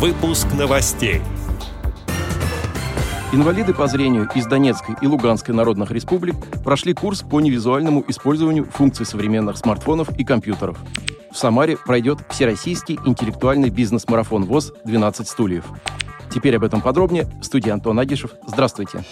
Выпуск новостей. Инвалиды по зрению из Донецкой и Луганской народных республик прошли курс по невизуальному использованию функций современных смартфонов и компьютеров. В Самаре пройдет Всероссийский интеллектуальный бизнес-марафон ВОЗ «12 стульев». Теперь об этом подробнее. Студия Антон Агишев. Здравствуйте.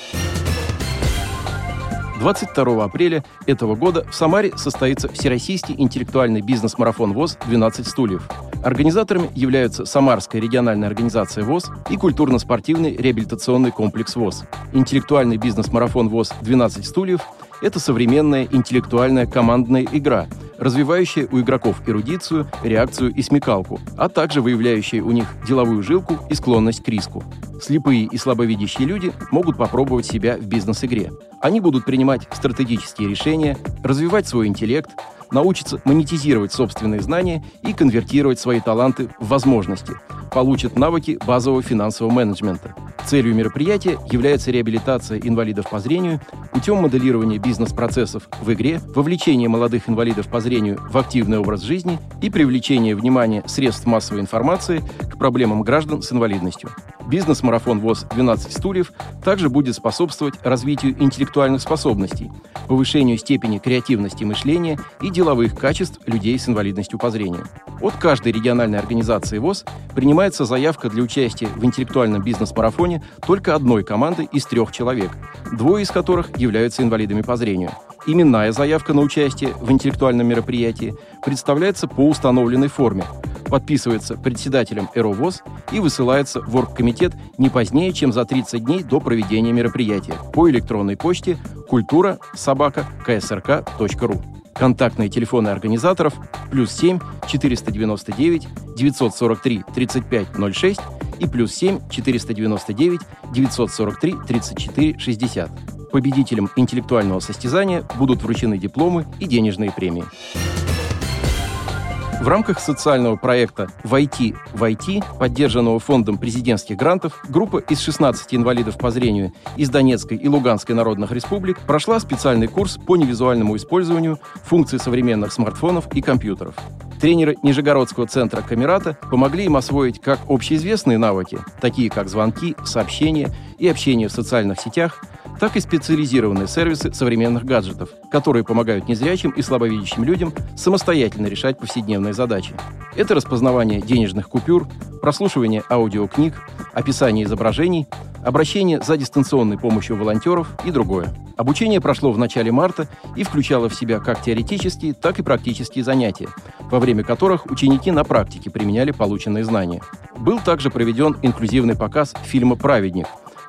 22 апреля этого года в Самаре состоится Всероссийский интеллектуальный бизнес-марафон ВОЗ «12 стульев». Организаторами являются Самарская региональная организация ВОЗ и культурно-спортивный реабилитационный комплекс ВОЗ. Интеллектуальный бизнес-марафон ВОЗ «12 стульев» – это современная интеллектуальная командная игра – развивающая у игроков эрудицию, реакцию и смекалку, а также выявляющая у них деловую жилку и склонность к риску. Слепые и слабовидящие люди могут попробовать себя в бизнес-игре. Они будут принимать стратегические решения, развивать свой интеллект, научатся монетизировать собственные знания и конвертировать свои таланты в возможности, получат навыки базового финансового менеджмента – Целью мероприятия является реабилитация инвалидов по зрению путем моделирования бизнес-процессов в игре, вовлечение молодых инвалидов по зрению в активный образ жизни и привлечение внимания средств массовой информации к проблемам граждан с инвалидностью. Бизнес-марафон ВОЗ «12 стульев» также будет способствовать развитию интеллектуальных способностей, повышению степени креативности мышления и деловых качеств людей с инвалидностью по зрению. От каждой региональной организации ВОЗ принимается заявка для участия в интеллектуальном бизнес-марафоне только одной команды из трех человек, двое из которых являются инвалидами по зрению. Именная заявка на участие в интеллектуальном мероприятии представляется по установленной форме, подписывается председателем ЭРОВОЗ и высылается в оргкомитет не позднее, чем за 30 дней до проведения мероприятия по электронной почте культура собака ксрк.ру. Контактные телефоны организаторов плюс 7 499 943 3506 и плюс 7 499 943 34 60. Победителям интеллектуального состязания будут вручены дипломы и денежные премии. В рамках социального проекта «Войти в IT», поддержанного Фондом президентских грантов, группа из 16 инвалидов по зрению из Донецкой и Луганской народных республик прошла специальный курс по невизуальному использованию функций современных смартфонов и компьютеров. Тренеры Нижегородского центра Камерата помогли им освоить как общеизвестные навыки, такие как звонки, сообщения и общение в социальных сетях – так и специализированные сервисы современных гаджетов, которые помогают незрячим и слабовидящим людям самостоятельно решать повседневные задачи. Это распознавание денежных купюр, прослушивание аудиокниг, описание изображений, обращение за дистанционной помощью волонтеров и другое. Обучение прошло в начале марта и включало в себя как теоретические, так и практические занятия, во время которых ученики на практике применяли полученные знания. Был также проведен инклюзивный показ фильма «Праведник»,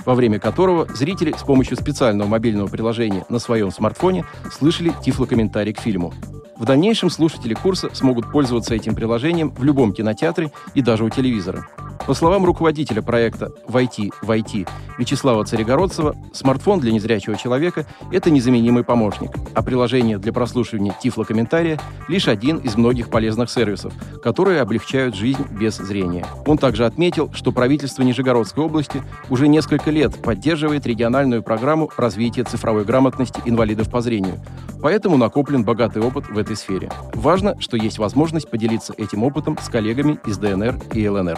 во время которого зрители с помощью специального мобильного приложения на своем смартфоне слышали тифлокомментарий к фильму. В дальнейшем слушатели курса смогут пользоваться этим приложением в любом кинотеатре и даже у телевизора. По словам руководителя проекта «Войти, войти» Вячеслава Царегородцева, смартфон для незрячего человека – это незаменимый помощник, а приложение для прослушивания тифлокомментария – лишь один из многих полезных сервисов, которые облегчают жизнь без зрения. Он также отметил, что правительство Нижегородской области уже несколько лет поддерживает региональную программу развития цифровой грамотности инвалидов по зрению, поэтому накоплен богатый опыт в этой сфере. Важно, что есть возможность поделиться этим опытом с коллегами из ДНР и ЛНР.